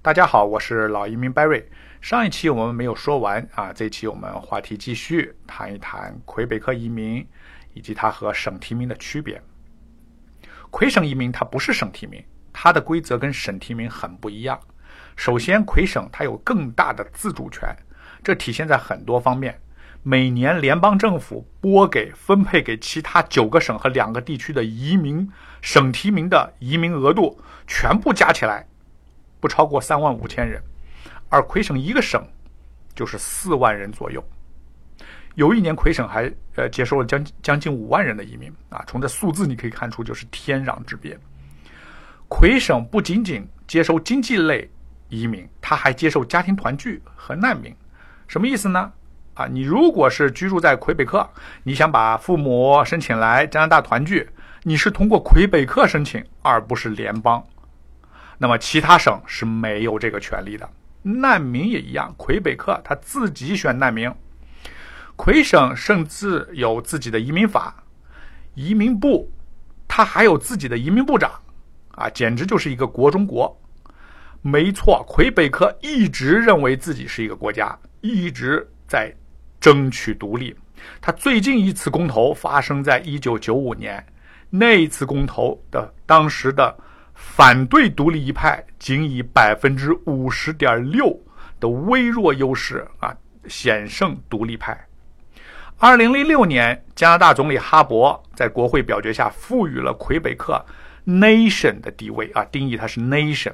大家好，我是老移民 Barry。上一期我们没有说完啊，这期我们话题继续谈一谈魁北克移民以及它和省提名的区别。魁省移民它不是省提名，它的规则跟省提名很不一样。首先，魁省它有更大的自主权，这体现在很多方面。每年联邦政府拨给分配给其他九个省和两个地区的移民省提名的移民额度，全部加起来不超过三万五千人，而魁省一个省就是四万人左右。有一年魁省还呃接收了将将近五万人的移民啊，从这数字你可以看出就是天壤之别。魁省不仅仅接收经济类移民，他还接受家庭团聚和难民，什么意思呢？啊，你如果是居住在魁北克，你想把父母申请来加拿大团聚，你是通过魁北克申请，而不是联邦。那么其他省是没有这个权利的。难民也一样，魁北克他自己选难民，魁省甚至有自己的移民法，移民部他还有自己的移民部长，啊，简直就是一个国中国。没错，魁北克一直认为自己是一个国家，一直在。争取独立，他最近一次公投发生在一九九五年，那一次公投的当时的反对独立一派仅以百分之五十点六的微弱优势啊险胜独立派。二零零六年，加拿大总理哈勃在国会表决下赋予了魁北克 nation 的地位啊，定义它是 nation。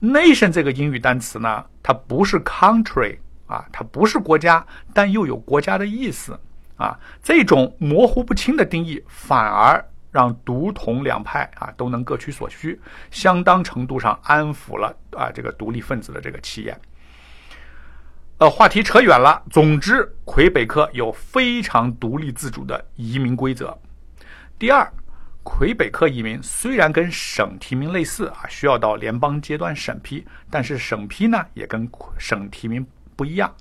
nation 这个英语单词呢，它不是 country。啊，它不是国家，但又有国家的意思啊。这种模糊不清的定义，反而让独统两派啊都能各取所需，相当程度上安抚了啊这个独立分子的这个气焰。呃，话题扯远了。总之，魁北克有非常独立自主的移民规则。第二，魁北克移民虽然跟省提名类似啊，需要到联邦阶段审批，但是审批呢也跟省提名。不一样，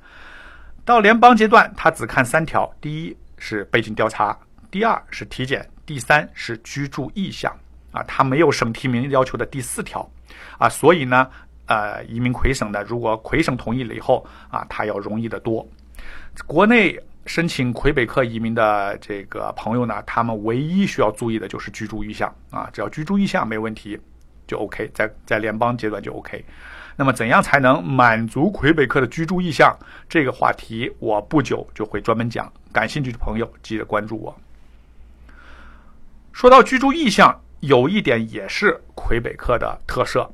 到联邦阶段，他只看三条：第一是背景调查，第二是体检，第三是居住意向。啊，他没有省提名要求的第四条。啊，所以呢，呃，移民魁省的，如果魁省同意了以后，啊，他要容易得多。国内申请魁北克移民的这个朋友呢，他们唯一需要注意的就是居住意向。啊，只要居住意向没问题，就 OK，在在联邦阶段就 OK。那么，怎样才能满足魁北克的居住意向？这个话题我不久就会专门讲，感兴趣的朋友记得关注我。说到居住意向，有一点也是魁北克的特色，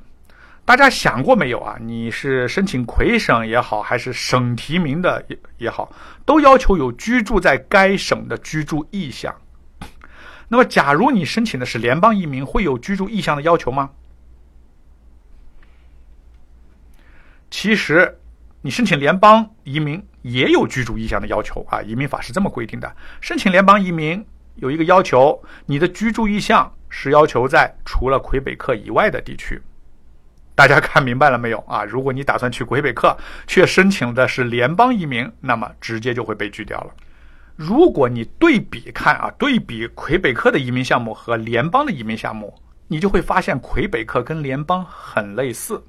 大家想过没有啊？你是申请魁省也好，还是省提名的也也好，都要求有居住在该省的居住意向。那么，假如你申请的是联邦移民，会有居住意向的要求吗？其实，你申请联邦移民也有居住意向的要求啊。移民法是这么规定的：申请联邦移民有一个要求，你的居住意向是要求在除了魁北克以外的地区。大家看明白了没有啊？如果你打算去魁北克，却申请的是联邦移民，那么直接就会被拒掉了。如果你对比看啊，对比魁北克的移民项目和联邦的移民项目，你就会发现魁北克跟联邦很类似。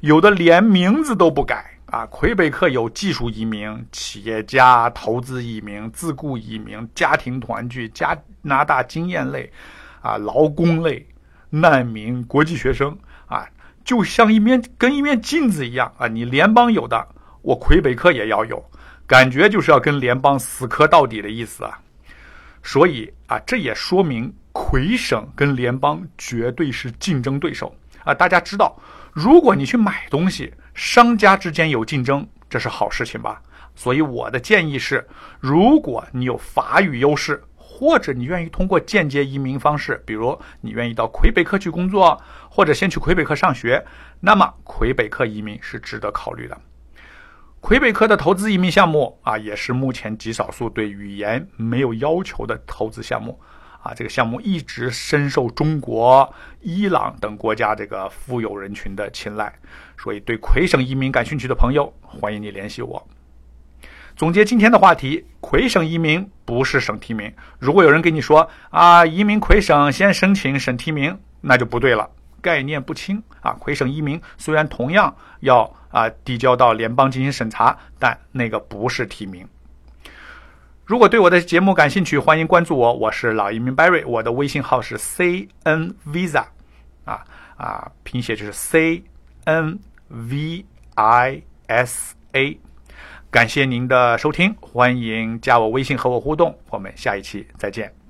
有的连名字都不改啊！魁北克有技术移民、企业家、投资移民、自雇移民、家庭团聚、加拿大经验类，啊，劳工类、难民、国际学生啊，就像一面跟一面镜子一样啊！你联邦有的，我魁北克也要有，感觉就是要跟联邦死磕到底的意思啊！所以啊，这也说明魁省跟联邦绝对是竞争对手啊！大家知道。如果你去买东西，商家之间有竞争，这是好事情吧？所以我的建议是，如果你有法语优势，或者你愿意通过间接移民方式，比如你愿意到魁北克去工作，或者先去魁北克上学，那么魁北克移民是值得考虑的。魁北克的投资移民项目啊，也是目前极少数对语言没有要求的投资项目。啊，这个项目一直深受中国、伊朗等国家这个富有人群的青睐，所以对魁省移民感兴趣的朋友，欢迎你联系我。总结今天的话题，魁省移民不是省提名。如果有人跟你说啊，移民魁省先申请省提名，那就不对了。概念不清啊。魁省移民虽然同样要啊递交到联邦进行审查，但那个不是提名。如果对我的节目感兴趣，欢迎关注我，我是老移民 Barry，我的微信号是 C N Visa，啊啊，拼写就是 C N V I S A。感谢您的收听，欢迎加我微信和我互动，我们下一期再见。